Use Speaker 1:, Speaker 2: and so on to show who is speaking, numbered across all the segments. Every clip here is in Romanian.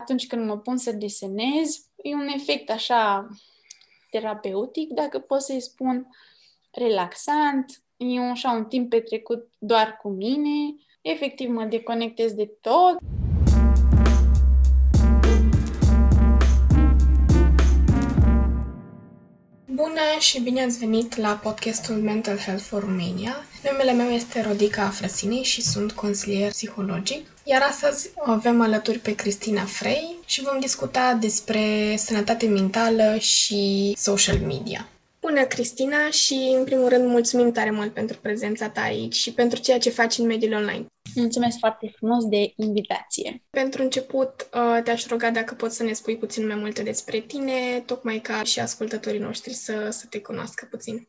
Speaker 1: Atunci când mă pun să desenez, e un efect așa terapeutic, dacă pot să-i spun, relaxant, e așa un timp petrecut doar cu mine, efectiv mă deconectez de tot.
Speaker 2: Bună și bine ați venit la podcastul Mental Health for Romania. Numele meu este Rodica Afrăsinei și sunt consilier psihologic. Iar astăzi o avem alături pe Cristina Frey și vom discuta despre sănătate mentală și social media. Bună, Cristina, și în primul rând mulțumim tare mult pentru prezența ta aici și pentru ceea ce faci în mediul online.
Speaker 1: Mulțumesc foarte frumos de invitație.
Speaker 2: Pentru început, uh, te-aș ruga dacă poți să ne spui puțin mai multe despre tine, tocmai ca și ascultătorii noștri să, să te cunoască puțin.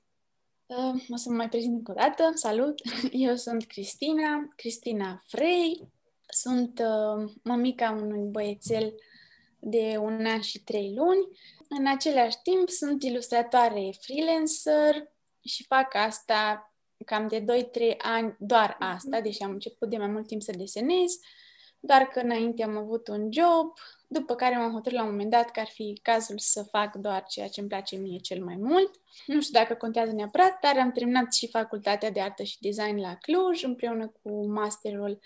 Speaker 1: Uh, o să mă mai prezint încă o dată. Salut! Eu sunt Cristina, Cristina Frey. Sunt uh, mămica unui băiețel de un an și trei luni. În același timp sunt ilustratoare freelancer și fac asta cam de 2-3 ani doar asta, mhm. deși am început de mai mult timp să desenez, doar că înainte am avut un job, după care m-am hotărât la un moment dat că ar fi cazul să fac doar ceea ce îmi place mie cel mai mult. Nu știu dacă contează neapărat, dar am terminat și facultatea de artă și design la Cluj, împreună cu masterul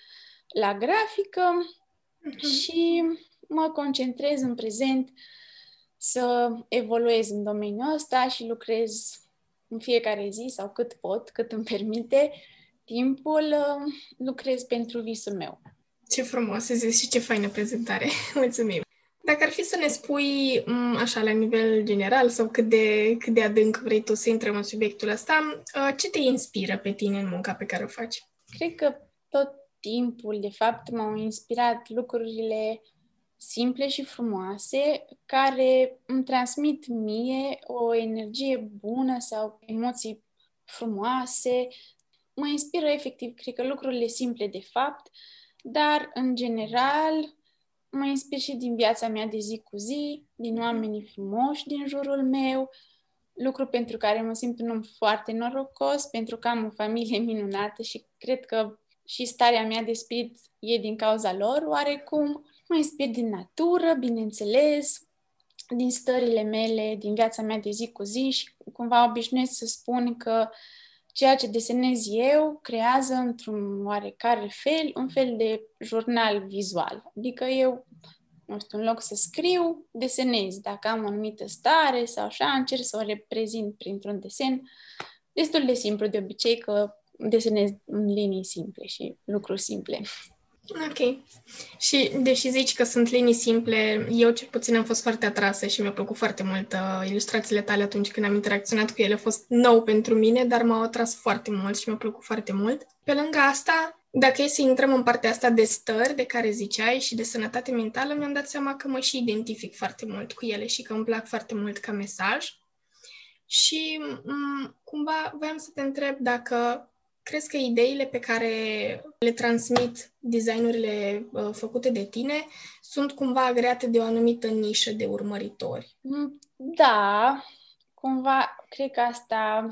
Speaker 1: la grafică uh-huh. și mă concentrez în prezent să evoluez în domeniul ăsta și lucrez în fiecare zi sau cât pot, cât îmi permite timpul, uh, lucrez pentru visul meu.
Speaker 2: Ce frumos, zici și ce faină prezentare. Mulțumim. Dacă ar fi să ne spui, mm, așa, la nivel general sau cât de, cât de adânc vrei tu să intrăm în subiectul ăsta, uh, ce te inspiră pe tine în munca pe care o faci?
Speaker 1: Cred că tot timpul, de fapt, m-au inspirat lucrurile simple și frumoase care îmi transmit mie o energie bună sau emoții frumoase. Mă inspiră efectiv, cred că lucrurile simple de fapt, dar în general mă inspir și din viața mea de zi cu zi, din oamenii frumoși din jurul meu, lucru pentru care mă simt un om foarte norocos, pentru că am o familie minunată și cred că și starea mea de spirit e din cauza lor, oarecum mă inspir din natură, bineînțeles, din stările mele, din viața mea de zi cu zi și cumva obișnuiesc să spun că ceea ce desenez eu creează într-un oarecare fel un fel de jurnal vizual. Adică eu, nu știu, în loc să scriu, desenez. Dacă am o anumită stare sau așa, încerc să o reprezint printr-un desen. Destul de simplu de obicei că desenez în linii simple și lucruri simple.
Speaker 2: Ok. Și deși zici că sunt linii simple, eu cel puțin am fost foarte atrasă și mi-a plăcut foarte mult uh, ilustrațiile tale atunci când am interacționat cu ele. A fost nou pentru mine, dar m-au atras foarte mult și mi-a plăcut foarte mult. Pe lângă asta, dacă e să intrăm în partea asta de stări de care ziceai și de sănătate mentală, mi-am dat seama că mă și identific foarte mult cu ele și că îmi plac foarte mult ca mesaj. Și m- mm, cumva voiam să te întreb dacă Crezi că ideile pe care le transmit designurile uh, făcute de tine sunt cumva agreate de o anumită nișă de urmăritori?
Speaker 1: Mm, da, cumva cred că asta,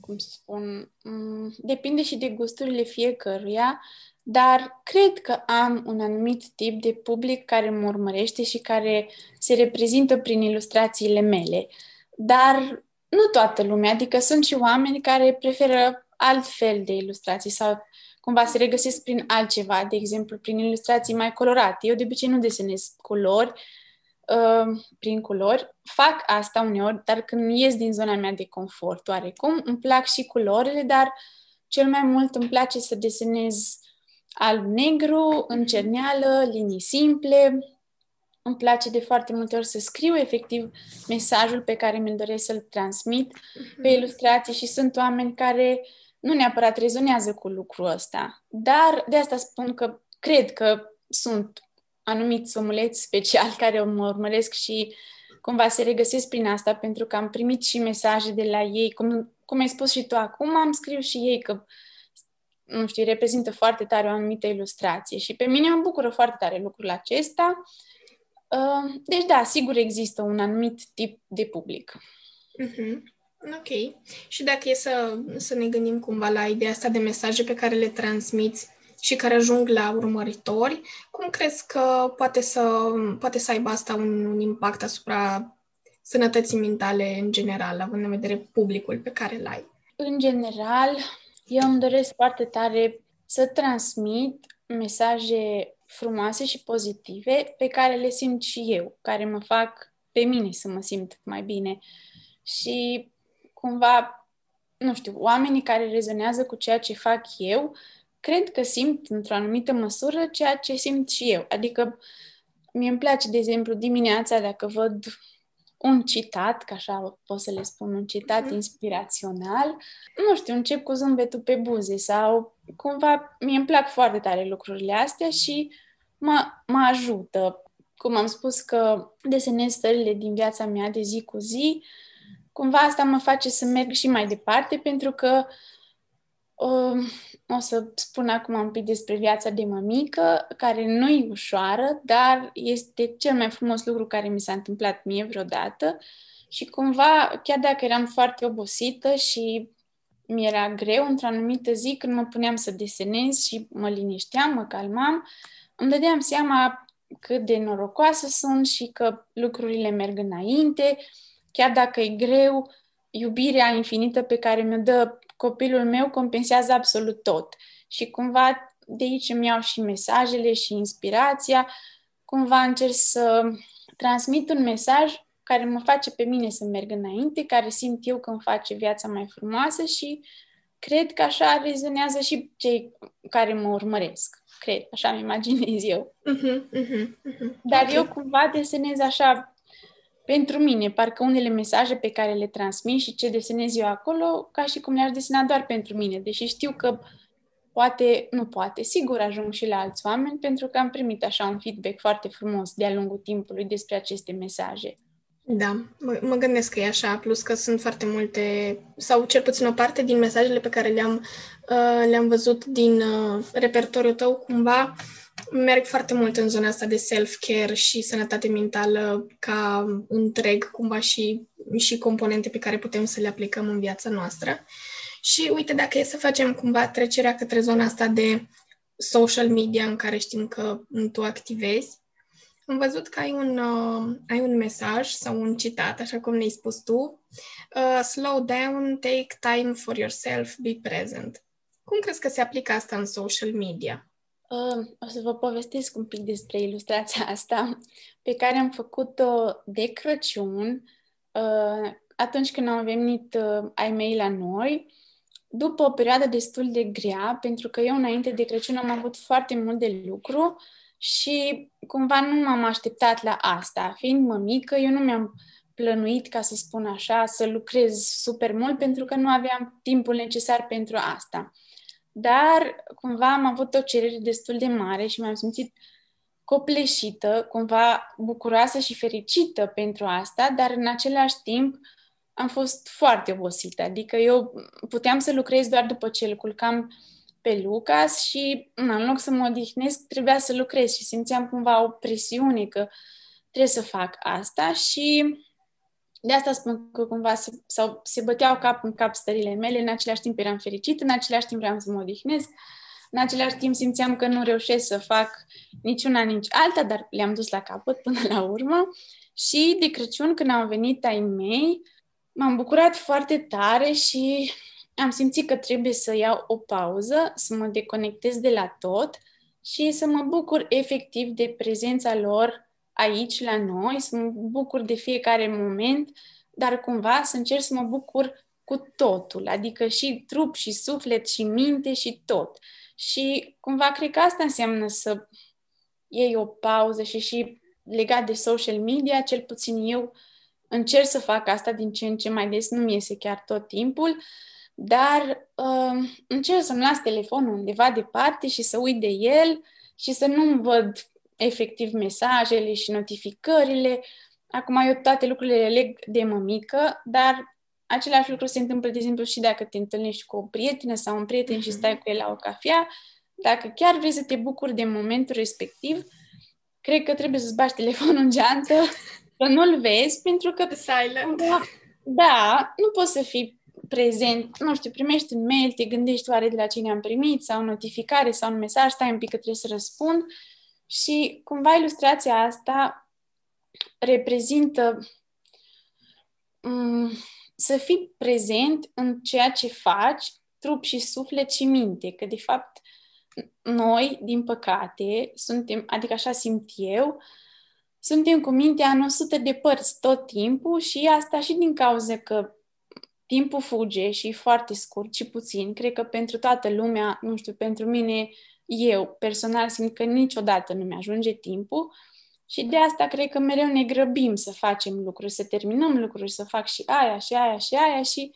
Speaker 1: cum să spun, mm, depinde și de gusturile fiecăruia, dar cred că am un anumit tip de public care mă urmărește și care se reprezintă prin ilustrațiile mele. Dar nu toată lumea, adică sunt și oameni care preferă alt fel de ilustrații sau cumva se regăsesc prin altceva, de exemplu, prin ilustrații mai colorate. Eu de obicei nu desenez culori uh, prin culori. Fac asta uneori, dar când ies din zona mea de confort, oarecum, îmi plac și culorile, dar cel mai mult îmi place să desenez alb-negru, în cerneală, linii simple. Îmi place de foarte multe ori să scriu efectiv mesajul pe care mi-l doresc să-l transmit pe mhm. ilustrații și sunt oameni care uh, nu neapărat rezonează cu lucrul ăsta, dar de asta spun că cred că sunt anumiți omuleți speciali care mă urmăresc și cumva se regăsesc prin asta, pentru că am primit și mesaje de la ei, cum, cum ai spus și tu acum, am scris și ei că nu știu, reprezintă foarte tare o anumită ilustrație și pe mine mă bucură foarte tare lucrul acesta. Uh, deci da, sigur există un anumit tip de public.
Speaker 2: Uh-huh. Ok. Și dacă e să, să ne gândim cumva la ideea asta de mesaje pe care le transmiți, și care ajung la urmăritori, cum crezi că poate să, poate să aibă asta un, un impact asupra sănătății mentale în general, având în vedere publicul pe care îl ai?
Speaker 1: În general, eu îmi doresc foarte tare să transmit mesaje frumoase și pozitive pe care le simt și eu, care mă fac pe mine să mă simt mai bine. Și cumva, nu știu, oamenii care rezonează cu ceea ce fac eu, cred că simt într-o anumită măsură ceea ce simt și eu. Adică mie îmi place, de exemplu, dimineața dacă văd un citat, ca așa pot să le spun, un citat mm-hmm. inspirațional, nu știu, încep cu zâmbetul pe buze sau cumva mie îmi plac foarte tare lucrurile astea și mă, mă ajută. Cum am spus că desenez stările din viața mea de zi cu zi, cumva asta mă face să merg și mai departe pentru că uh, o să spun acum un pic despre viața de mămică, care nu e ușoară, dar este cel mai frumos lucru care mi s-a întâmplat mie vreodată. Și cumva, chiar dacă eram foarte obosită și mi era greu într-o anumită zi când mă puneam să desenez și mă linișteam, mă calmam, îmi dădeam seama cât de norocoasă sunt și că lucrurile merg înainte, chiar dacă e greu, iubirea infinită pe care mi-o dă copilul meu compensează absolut tot. Și cumva de aici îmi iau și mesajele și inspirația. Cumva încerc să transmit un mesaj care mă face pe mine să merg înainte, care simt eu că îmi face viața mai frumoasă și cred că așa rezonează și cei care mă urmăresc. Cred, așa mi imaginez eu. Uh-huh, uh-huh, uh-huh. Dar okay. eu cumva desenez așa pentru mine, parcă unele mesaje pe care le transmit și ce desenez eu acolo, ca și cum le-aș desena doar pentru mine, deși știu că poate, nu poate, sigur ajung și la alți oameni, pentru că am primit așa un feedback foarte frumos de-a lungul timpului despre aceste mesaje.
Speaker 2: Da, mă, mă gândesc că e așa, plus că sunt foarte multe, sau cel puțin o parte din mesajele pe care le-am, uh, le-am văzut din uh, repertoriul tău, cumva, merg foarte mult în zona asta de self-care și sănătate mentală ca întreg, cumva și, și componente pe care putem să le aplicăm în viața noastră. Și uite, dacă e să facem cumva trecerea către zona asta de social media în care știm că tu activezi, am văzut că ai un, uh, ai un mesaj sau un citat, așa cum ne-ai spus tu. Uh, slow down, take time for yourself, be present. Cum crezi că se aplică asta în social media?
Speaker 1: Uh, o să vă povestesc un pic despre ilustrația asta pe care am făcut-o de Crăciun uh, atunci când am venit uh, ai mei la noi, după o perioadă destul de grea, pentru că eu înainte de Crăciun am avut foarte mult de lucru și cumva nu m-am așteptat la asta. Fiind mămică, eu nu mi-am plănuit, ca să spun așa, să lucrez super mult pentru că nu aveam timpul necesar pentru asta. Dar cumva am avut o cerere destul de mare și m-am simțit copleșită, cumva bucuroasă și fericită pentru asta, dar în același timp am fost foarte obosită. Adică eu puteam să lucrez doar după ce îl culcam pe Lucas și în loc să mă odihnesc, trebuia să lucrez și simțeam cumva o presiune că trebuie să fac asta și de asta spun că cumva se, sau se băteau cap în cap stările mele, în același timp eram fericit, în același timp vreau să mă odihnesc, în același timp simțeam că nu reușesc să fac niciuna, nici alta, dar le-am dus la capăt până la urmă. Și de Crăciun, când au venit ai mei, m-am bucurat foarte tare și am simțit că trebuie să iau o pauză, să mă deconectez de la tot și să mă bucur efectiv de prezența lor aici la noi, să mă bucur de fiecare moment, dar cumva să încerc să mă bucur cu totul, adică și trup și suflet și minte și tot. Și cumva cred că asta înseamnă să iei o pauză și și legat de social media, cel puțin eu încerc să fac asta din ce în ce mai des, nu mi iese chiar tot timpul, dar uh, încerc să-mi las telefonul undeva departe și să uit de el și să nu văd efectiv mesajele și notificările. Acum eu toate lucrurile le leg de mămică, dar același lucru se întâmplă, de exemplu, și dacă te întâlnești cu o prietenă sau un prieten și stai cu el la o cafea. Dacă chiar vrei să te bucuri de momentul respectiv, cred că trebuie să-ți bagi telefonul în geantă, să nu-l vezi, pentru că...
Speaker 2: Silent.
Speaker 1: Da, da, nu poți să fii prezent, nu știu, primești un mail, te gândești oare de la cine am primit, sau o notificare, sau un mesaj, stai un pic că trebuie să răspund. Și cumva ilustrația asta reprezintă um, să fii prezent în ceea ce faci, trup și suflet și minte, că de fapt noi, din păcate, suntem, adică așa simt eu, suntem cu mintea în 100 de părți tot timpul și asta și din cauza că timpul fuge și e foarte scurt și puțin. Cred că pentru toată lumea, nu știu, pentru mine, eu personal simt că niciodată nu mi-ajunge timpul și de asta cred că mereu ne grăbim să facem lucruri, să terminăm lucruri, să fac și aia și aia și aia și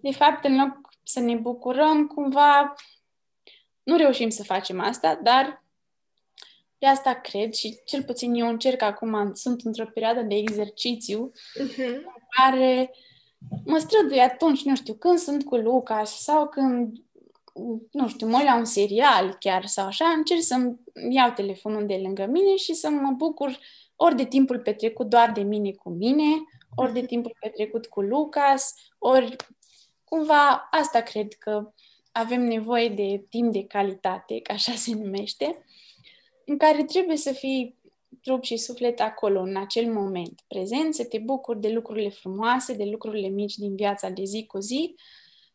Speaker 1: de fapt în loc să ne bucurăm, cumva nu reușim să facem asta, dar de asta cred și cel puțin eu încerc acum, sunt într-o perioadă de exercițiu uh-huh. în care mă strădui atunci, nu știu, când sunt cu Lucas sau când, nu știu, mă la un serial chiar sau așa, încerc să-mi iau telefonul de lângă mine și să mă bucur ori de timpul petrecut doar de mine cu mine, ori de timpul petrecut cu Lucas, ori cumva asta cred că avem nevoie de timp de calitate, ca așa se numește, în care trebuie să fii trup și suflet acolo, în acel moment prezent, să te bucuri de lucrurile frumoase, de lucrurile mici din viața de zi cu zi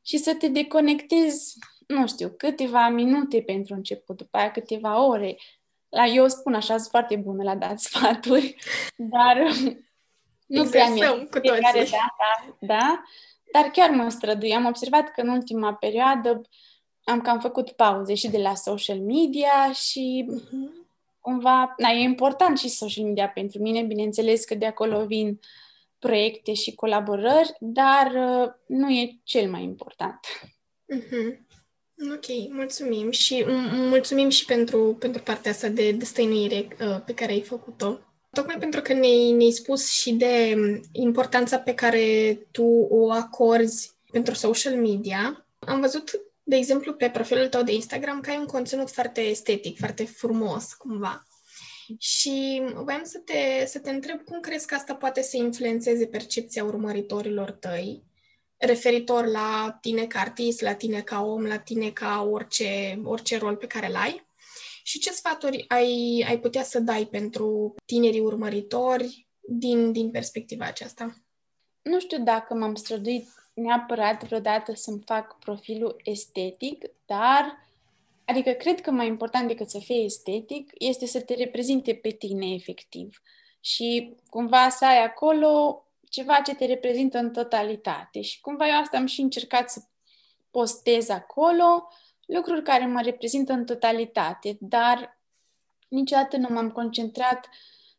Speaker 1: și să te deconectezi, nu știu, câteva minute pentru început, după aia câteva ore. La eu spun așa, sunt foarte bună la dat sfaturi, dar nu prea mi
Speaker 2: cu fiecare
Speaker 1: dată, da? Dar chiar mă strădui. Am observat că în ultima perioadă am cam făcut pauze și de la social media și uh-huh cumva, na, e important și social media pentru mine, bineînțeles că de acolo vin proiecte și colaborări, dar uh, nu e cel mai important.
Speaker 2: Mm-hmm. Ok, mulțumim și mulțumim și pentru, pentru partea asta de destăinuire uh, pe care ai făcut-o. Tocmai pentru că ne-ai, ne spus și de importanța pe care tu o acorzi pentru social media, am văzut de exemplu, pe profilul tău de Instagram, că ai un conținut foarte estetic, foarte frumos, cumva. Și voiam să te, să te întreb cum crezi că asta poate să influențeze percepția urmăritorilor tăi referitor la tine ca artist, la tine ca om, la tine ca orice, orice rol pe care îl ai? Și ce sfaturi ai, ai putea să dai pentru tinerii urmăritori din, din perspectiva aceasta?
Speaker 1: Nu știu dacă m-am străduit neapărat vreodată să-mi fac profilul estetic, dar Adică cred că mai important decât să fie estetic este să te reprezinte pe tine efectiv și cumva să ai acolo ceva ce te reprezintă în totalitate. Și cumva eu asta am și încercat să postez acolo lucruri care mă reprezintă în totalitate, dar niciodată nu m-am concentrat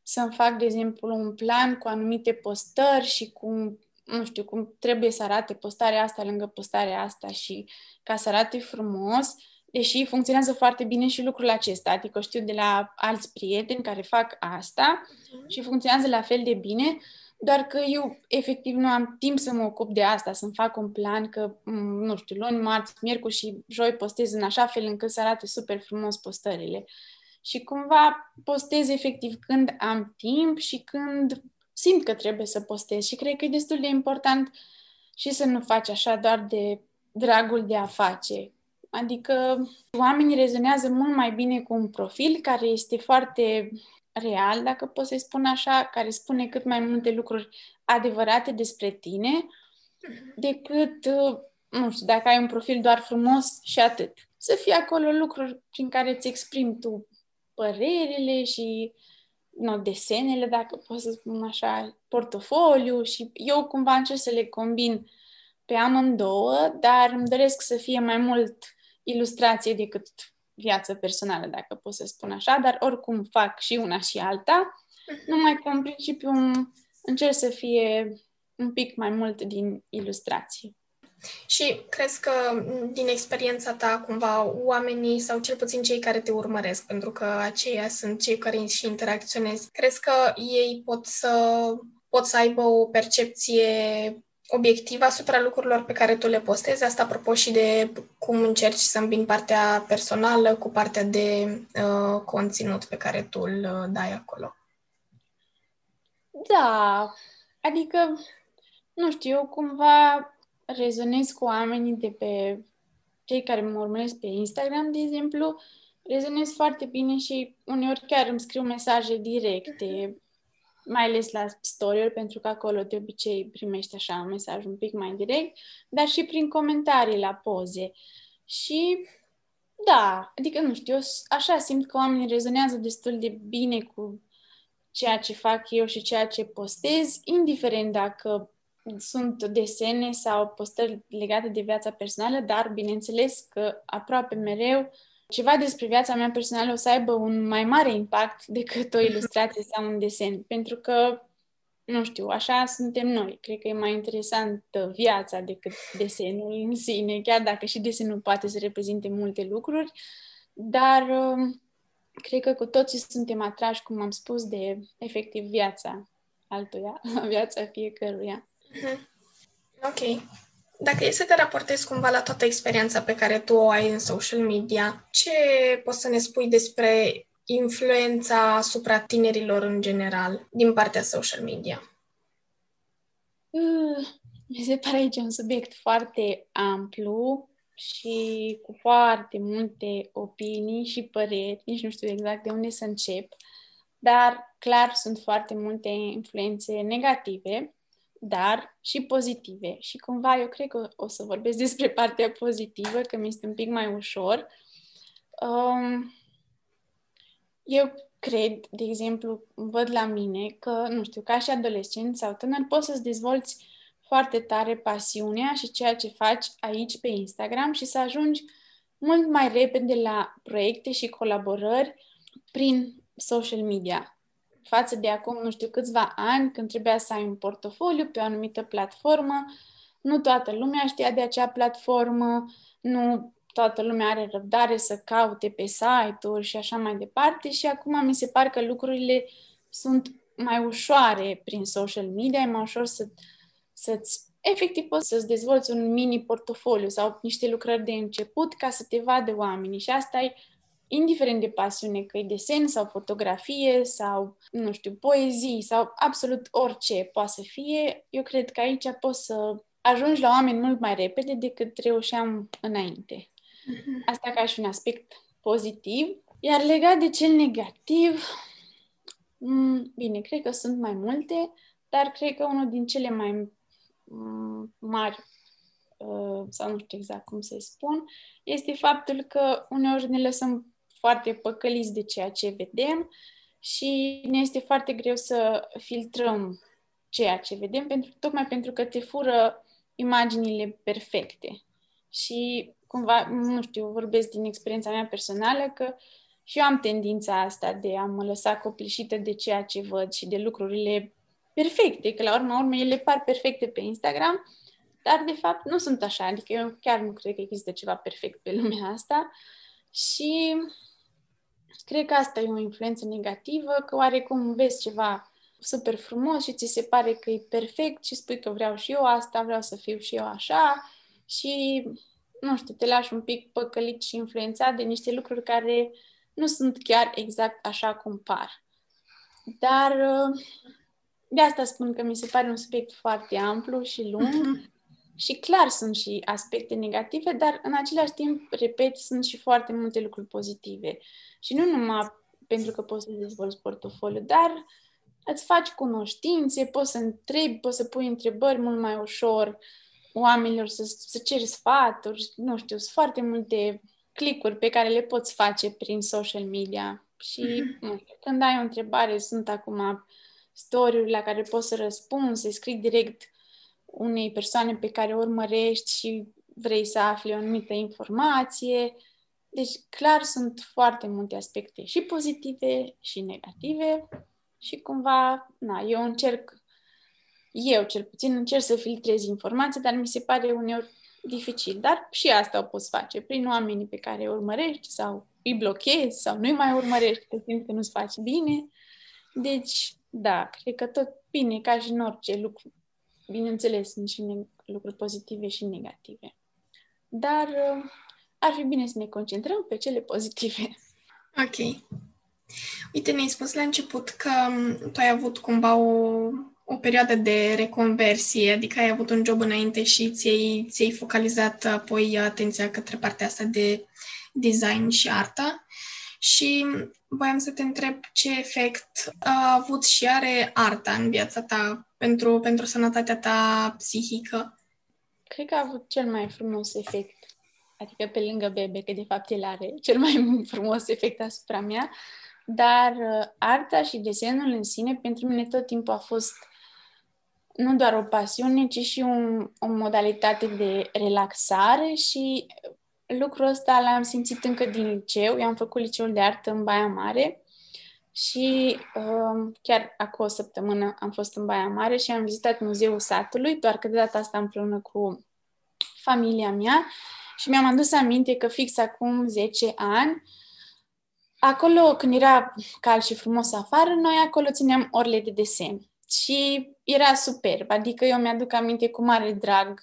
Speaker 1: să-mi fac, de exemplu, un plan cu anumite postări și cu nu știu, cum trebuie să arate postarea asta lângă postarea asta și ca să arate frumos, deși funcționează foarte bine și lucrul acesta. Adică știu de la alți prieteni care fac asta uh-huh. și funcționează la fel de bine, doar că eu efectiv nu am timp să mă ocup de asta, să-mi fac un plan că, nu știu, luni, marți, miercuri și joi postez în așa fel încât să arate super frumos postările. Și cumva postez efectiv când am timp și când simt că trebuie să postez și cred că e destul de important și să nu faci așa doar de dragul de a face. Adică oamenii rezonează mult mai bine cu un profil care este foarte real, dacă pot să-i spun așa, care spune cât mai multe lucruri adevărate despre tine, decât, nu știu, dacă ai un profil doar frumos și atât. Să fie acolo lucruri prin care îți exprimi tu părerile și no, desenele, dacă pot să spun așa, portofoliu și eu cumva încerc să le combin pe amândouă, dar îmi doresc să fie mai mult ilustrație decât viață personală, dacă pot să spun așa, dar oricum fac și una și alta, mhm. numai că în principiu încerc să fie un pic mai mult din ilustrație.
Speaker 2: Și crezi că, din experiența ta, cumva, oamenii, sau cel puțin cei care te urmăresc, pentru că aceia sunt cei care și interacționezi, crezi că ei pot să, pot să aibă o percepție obiectivă asupra lucrurilor pe care tu le postezi, asta apropo și de cum încerci să îmbini partea personală cu partea de uh, conținut pe care tu îl uh, dai acolo.
Speaker 1: Da, adică, nu știu, eu cumva rezonez cu oamenii de pe cei care mă urmăresc pe Instagram, de exemplu, rezonez foarte bine și uneori chiar îmi scriu mesaje directe, mai ales la story pentru că acolo de obicei primești așa un mesaj un pic mai direct, dar și prin comentarii la poze. Și da, adică nu știu, așa simt că oamenii rezonează destul de bine cu ceea ce fac eu și ceea ce postez, indiferent dacă sunt desene sau postări legate de viața personală, dar bineînțeles că aproape mereu ceva despre viața mea personală o să aibă un mai mare impact decât o ilustrație sau un desen, pentru că, nu știu, așa suntem noi. Cred că e mai interesantă viața decât desenul în sine, chiar dacă și desenul poate să reprezinte multe lucruri, dar um, cred că cu toții suntem atrași, cum am spus, de efectiv viața altuia, viața fiecăruia.
Speaker 2: Mhm. Ok. Dacă e să te raportezi cumva la toată experiența pe care tu o ai în social media, ce poți să ne spui despre influența asupra tinerilor în general din partea social media?
Speaker 1: Uh, mi se pare aici un subiect foarte amplu și cu foarte multe opinii și păreri, nici nu știu exact de unde să încep, dar clar sunt foarte multe influențe negative dar și pozitive. Și cumva eu cred că o să vorbesc despre partea pozitivă, că mi este un pic mai ușor. Um, eu cred, de exemplu, văd la mine că, nu știu, ca și adolescent sau tânăr, poți să-ți dezvolți foarte tare pasiunea și ceea ce faci aici pe Instagram și să ajungi mult mai repede la proiecte și colaborări prin social media față de acum, nu știu, câțiva ani, când trebuia să ai un portofoliu pe o anumită platformă, nu toată lumea știa de acea platformă, nu toată lumea are răbdare să caute pe site-uri și așa mai departe. Și acum mi se pare că lucrurile sunt mai ușoare prin social media, e mai ușor să, să-ți, efectiv poți să-ți dezvolți un mini portofoliu sau niște lucrări de început ca să te vadă oamenii. Și asta e indiferent de pasiune, că e desen sau fotografie sau, nu știu, poezii sau absolut orice poate să fie, eu cred că aici poți să ajungi la oameni mult mai repede decât reușeam înainte. Mhm. Asta ca și un aspect pozitiv. Iar legat de cel negativ, mm, bine, cred că sunt mai multe, dar cred că unul din cele mai mm, mari uh, sau nu știu exact cum să-i spun, este faptul că uneori ne lăsăm foarte păcăliți de ceea ce vedem și ne este foarte greu să filtrăm ceea ce vedem, pentru, tocmai pentru că te fură imaginile perfecte. Și cumva, nu știu, vorbesc din experiența mea personală că și eu am tendința asta de a mă lăsa copleșită de ceea ce văd și de lucrurile perfecte, că la urma urmei ele par perfecte pe Instagram, dar de fapt nu sunt așa, adică eu chiar nu cred că există ceva perfect pe lumea asta și Cred că asta e o influență negativă, că oarecum vezi ceva super frumos și ți se pare că e perfect și spui că vreau și eu asta, vreau să fiu și eu așa și, nu știu, te lași un pic păcălit și influențat de niște lucruri care nu sunt chiar exact așa cum par. Dar de asta spun că mi se pare un subiect foarte amplu și lung uh-huh. și clar sunt și aspecte negative, dar în același timp, repet, sunt și foarte multe lucruri pozitive. Și nu numai pentru că poți să dezvolți portofoliu, dar îți faci cunoștințe, poți să întrebi, poți să pui întrebări mult mai ușor oamenilor, să, să ceri sfaturi, nu știu, sunt foarte multe clicuri pe care le poți face prin social media. Și mm-hmm. nu știu, când ai o întrebare, sunt acum story la care poți să răspunzi, să scrii direct unei persoane pe care o urmărești și vrei să afli o anumită informație. Deci, clar, sunt foarte multe aspecte și pozitive și negative și cumva, na, eu încerc, eu cel puțin încerc să filtrez informații, dar mi se pare uneori dificil. Dar și asta o poți face prin oamenii pe care îi urmărești sau îi blochezi sau nu-i mai urmărești că simți că nu-ți faci bine. Deci, da, cred că tot bine, ca și în orice lucru. Bineînțeles, sunt și lucruri pozitive și negative. Dar ar fi bine să ne concentrăm pe cele pozitive.
Speaker 2: Ok. Uite, ne-ai spus la început că tu ai avut cumva o o perioadă de reconversie, adică ai avut un job înainte și ți-ai, ți-ai focalizat apoi atenția către partea asta de design și artă. Și voiam să te întreb ce efect a avut și are arta în viața ta pentru, pentru sănătatea ta psihică.
Speaker 1: Cred că a avut cel mai frumos efect, adică pe lângă bebe, că de fapt el are cel mai frumos efect asupra mea, dar uh, arta și desenul în sine pentru mine tot timpul a fost nu doar o pasiune, ci și un, o modalitate de relaxare și lucrul ăsta l-am simțit încă din liceu. Eu am făcut liceul de artă în Baia Mare și uh, chiar acum o săptămână am fost în Baia Mare și am vizitat Muzeul Satului, doar că de data asta împreună cu familia mea. Și mi-am adus aminte că fix acum 10 ani, acolo când era cald și frumos afară, noi acolo țineam orele de desen. Și era superb, adică eu mi-aduc aminte cu mare drag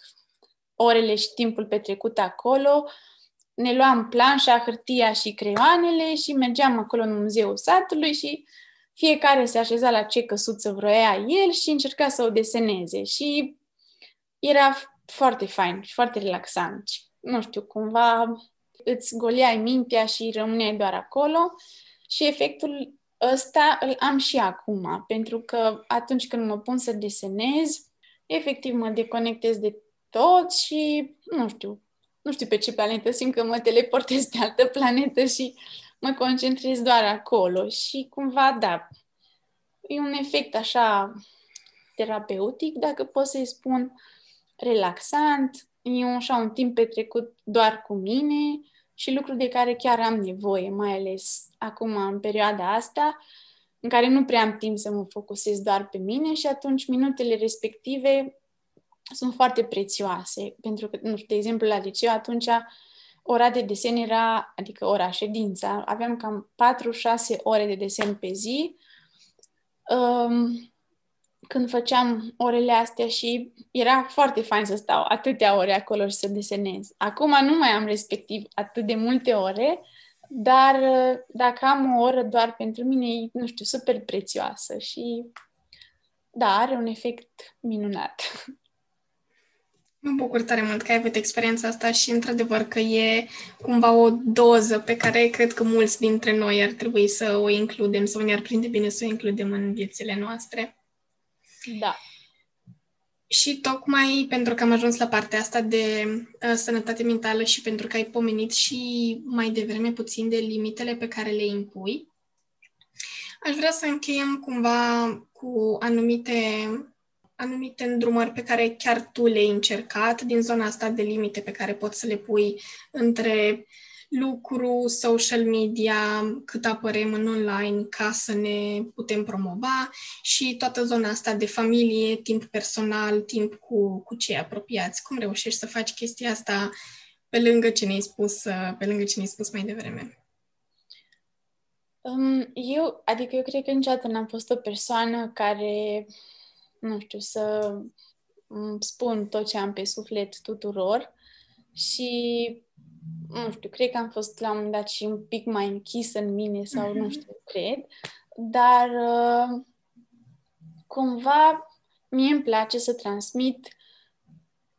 Speaker 1: orele și timpul petrecut acolo, ne luam planșa, hârtia și creioanele și mergeam acolo în muzeul satului și fiecare se așeza la ce căsuță vroia el și încerca să o deseneze. Și era foarte fain și foarte relaxant. Nu știu, cumva îți goleai mintea și rămâneai doar acolo și efectul ăsta îl am și acum, pentru că atunci când mă pun să desenez, efectiv mă deconectez de tot și, nu știu, nu știu pe ce planetă, simt că mă teleportez pe altă planetă și mă concentrez doar acolo. Și cumva, da, e un efect așa terapeutic, dacă pot să-i spun, relaxant, e un, așa un timp petrecut doar cu mine și lucruri de care chiar am nevoie, mai ales acum, în perioada asta, în care nu prea am timp să mă focusez doar pe mine și atunci minutele respective sunt foarte prețioase, pentru că, nu știu, de exemplu, la liceu atunci ora de desen era, adică ora ședința, aveam cam 4-6 ore de desen pe zi, um, când făceam orele astea și era foarte fain să stau atâtea ore acolo și să desenez. Acum nu mai am respectiv atât de multe ore, dar dacă am o oră doar pentru mine, e, nu știu, super prețioasă și da, are un efect minunat.
Speaker 2: Mă bucur tare mult că ai avut experiența asta și, într-adevăr, că e cumva o doză pe care cred că mulți dintre noi ar trebui să o includem sau ne-ar prinde bine să o includem în viețile noastre.
Speaker 1: Da.
Speaker 2: Și tocmai pentru că am ajuns la partea asta de uh, sănătate mentală și pentru că ai pomenit și mai devreme puțin de limitele pe care le impui, aș vrea să încheiem cumva cu anumite anumite îndrumări pe care chiar tu le-ai încercat din zona asta de limite pe care poți să le pui între lucru, social media, cât apărem în online ca să ne putem promova și toată zona asta de familie, timp personal, timp cu, cu cei apropiați. Cum reușești să faci chestia asta pe lângă ce ne-ai spus, pe lângă ce ne-ai spus mai devreme?
Speaker 1: Um, eu, adică eu cred că niciodată n-am fost o persoană care nu știu, să spun tot ce am pe suflet tuturor și, nu știu, cred că am fost la un moment dat și un pic mai închis în mine sau nu mhm. știu, cred, dar uh, cumva mie îmi place să transmit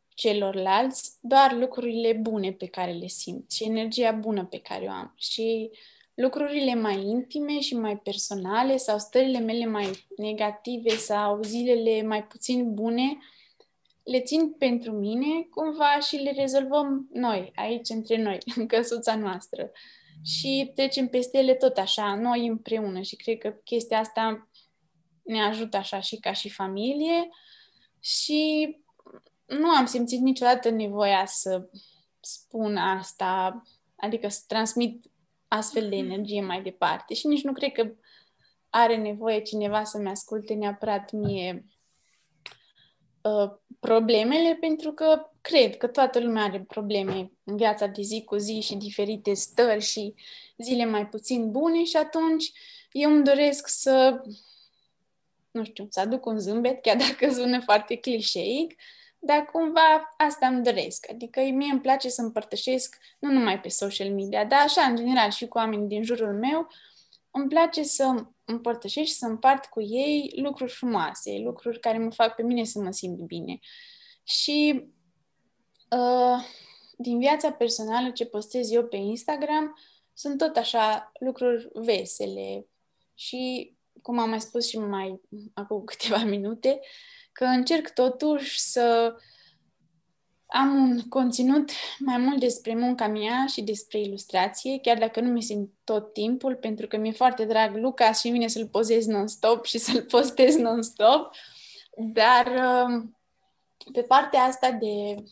Speaker 1: celorlalți doar lucrurile bune pe care le simt și energia bună pe care o am. Și lucrurile mai intime și mai personale sau stările mele mai negative sau zilele mai puțin bune, le țin pentru mine cumva și le rezolvăm noi, aici între noi, în căsuța noastră. Și trecem peste ele tot așa, noi împreună și cred că chestia asta ne ajută așa și ca și familie și nu am simțit niciodată nevoia să spun asta, adică să transmit astfel de energie mai departe. Și nici nu cred că are nevoie cineva să-mi asculte neapărat mie uh, problemele, pentru că cred că toată lumea are probleme în viața de zi cu zi și diferite stări și zile mai puțin bune și atunci eu îmi doresc să, nu știu, să aduc un zâmbet, chiar dacă sună foarte clișeic, dar cumva asta îmi doresc. Adică mie îmi place să împărtășesc, nu numai pe social media, dar așa, în general, și cu oamenii din jurul meu, îmi place să împărtășesc și să împart cu ei lucruri frumoase, lucruri care mă fac pe mine să mă simt bine. Și uh, din viața personală ce postez eu pe Instagram sunt tot așa lucruri vesele și, cum am mai spus și mai acum câteva minute, că încerc totuși să am un conținut mai mult despre munca mea și despre ilustrație, chiar dacă nu mi simt tot timpul, pentru că mi-e foarte drag Lucas și vine să-l pozez non-stop și să-l postez non-stop, dar uh, pe partea asta de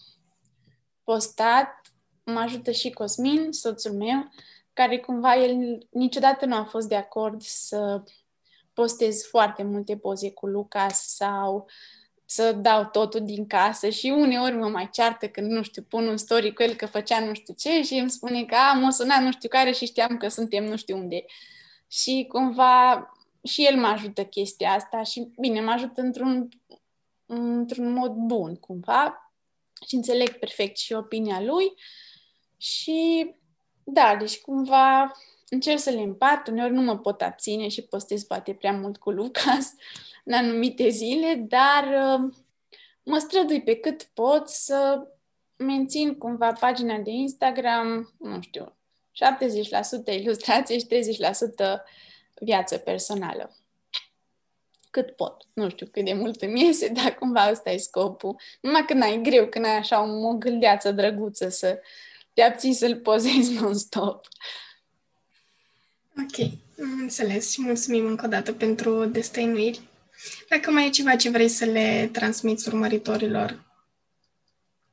Speaker 1: postat mă ajută și Cosmin, soțul meu, care cumva el niciodată nu a fost de acord să postez foarte multe poze cu Lucas sau să dau totul din casă și uneori mă mai ceartă când, nu știu, pun un story cu el că făcea nu știu ce și îmi spune că am o sunat nu știu care și știam că suntem nu știu unde. Și cumva și el mă ajută chestia asta și, bine, mă ajută într-un, într-un mod bun, cumva, și înțeleg perfect și opinia lui și da, deci cumva încerc să le împart, uneori nu mă pot abține și postez poate prea mult cu Lucas în anumite zile, dar uh, mă strădui pe cât pot să mențin cumva pagina de Instagram, nu știu, 70% ilustrație și 30% viață personală. Cât pot. Nu știu cât de mult îmi iese, dar cumva ăsta e scopul. Numai când ai greu, când ai așa o gâldeață drăguță să te abții să-l pozezi non-stop.
Speaker 2: Ok, am înțeles și mulțumim încă o dată pentru destăinuiri. Dacă mai e ceva ce vrei să le transmiți urmăritorilor.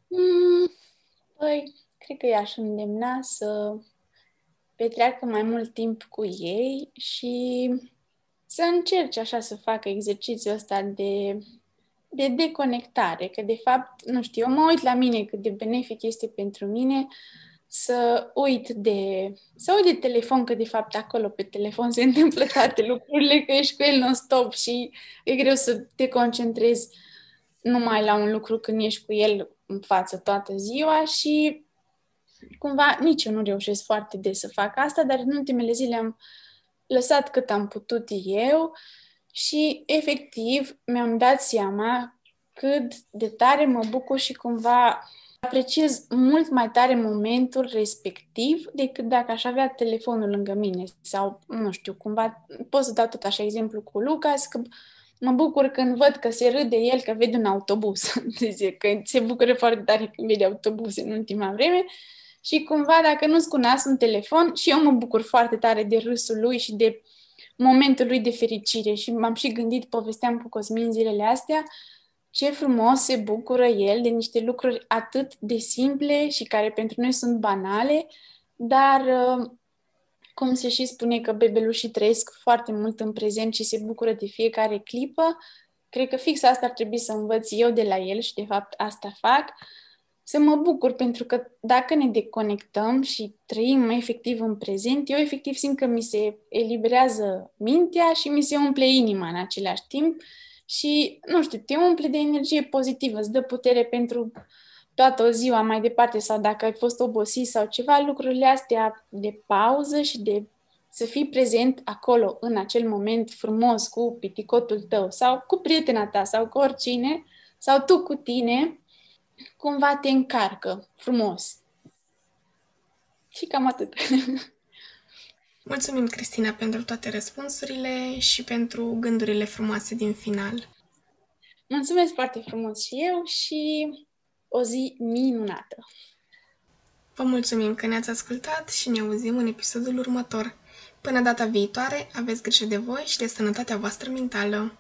Speaker 1: Mm, păi, cred că i-aș îndemna să petreacă mai mult timp cu ei și să încerce așa să facă exercițiul ăsta de, de deconectare, că de fapt, nu știu, eu mă uit la mine cât de benefic este pentru mine să uit de, să uit de telefon, că de fapt acolo pe telefon se întâmplă toate lucrurile, că ești cu el non-stop și e greu să te concentrezi numai la un lucru când ești cu el în față toată ziua și cumva nici eu nu reușesc foarte des să fac asta, dar în ultimele zile am lăsat cât am putut eu și efectiv mi-am dat seama cât de tare mă bucur și cumva apreciez mult mai tare momentul respectiv decât dacă aș avea telefonul lângă mine sau, nu știu, cumva, pot să dau tot așa exemplu cu Lucas, că mă bucur când văd că se râde el că vede un autobuz. Deci, că se bucură foarte tare când vede autobuze în ultima vreme și cumva dacă nu-ți un telefon și eu mă bucur foarte tare de râsul lui și de momentul lui de fericire și m-am și gândit, povesteam cu Cosmin zilele astea, ce frumos se bucură el de niște lucruri atât de simple și care pentru noi sunt banale, dar uh, cum se și spune că bebelușii trăiesc foarte mult în prezent și se bucură de fiecare clipă, cred că fix asta ar trebui să învăț eu de la el și de fapt asta fac, să mă bucur pentru că dacă ne deconectăm și trăim efectiv în prezent, eu efectiv simt că mi se eliberează mintea și mi se umple inima în același timp și, nu știu, te umple de energie pozitivă, îți dă putere pentru toată o ziua mai departe sau dacă ai fost obosit sau ceva, lucrurile astea de pauză și de să fii prezent acolo, în acel moment frumos cu piticotul tău sau cu prietena ta sau cu oricine sau tu cu tine, cumva te încarcă frumos. Și cam atât.
Speaker 2: Mulțumim, Cristina, pentru toate răspunsurile și pentru gândurile frumoase din final.
Speaker 1: Mulțumesc foarte frumos și eu și o zi minunată!
Speaker 2: Vă mulțumim că ne-ați ascultat și ne auzim în episodul următor. Până data viitoare, aveți grijă de voi și de sănătatea voastră mentală.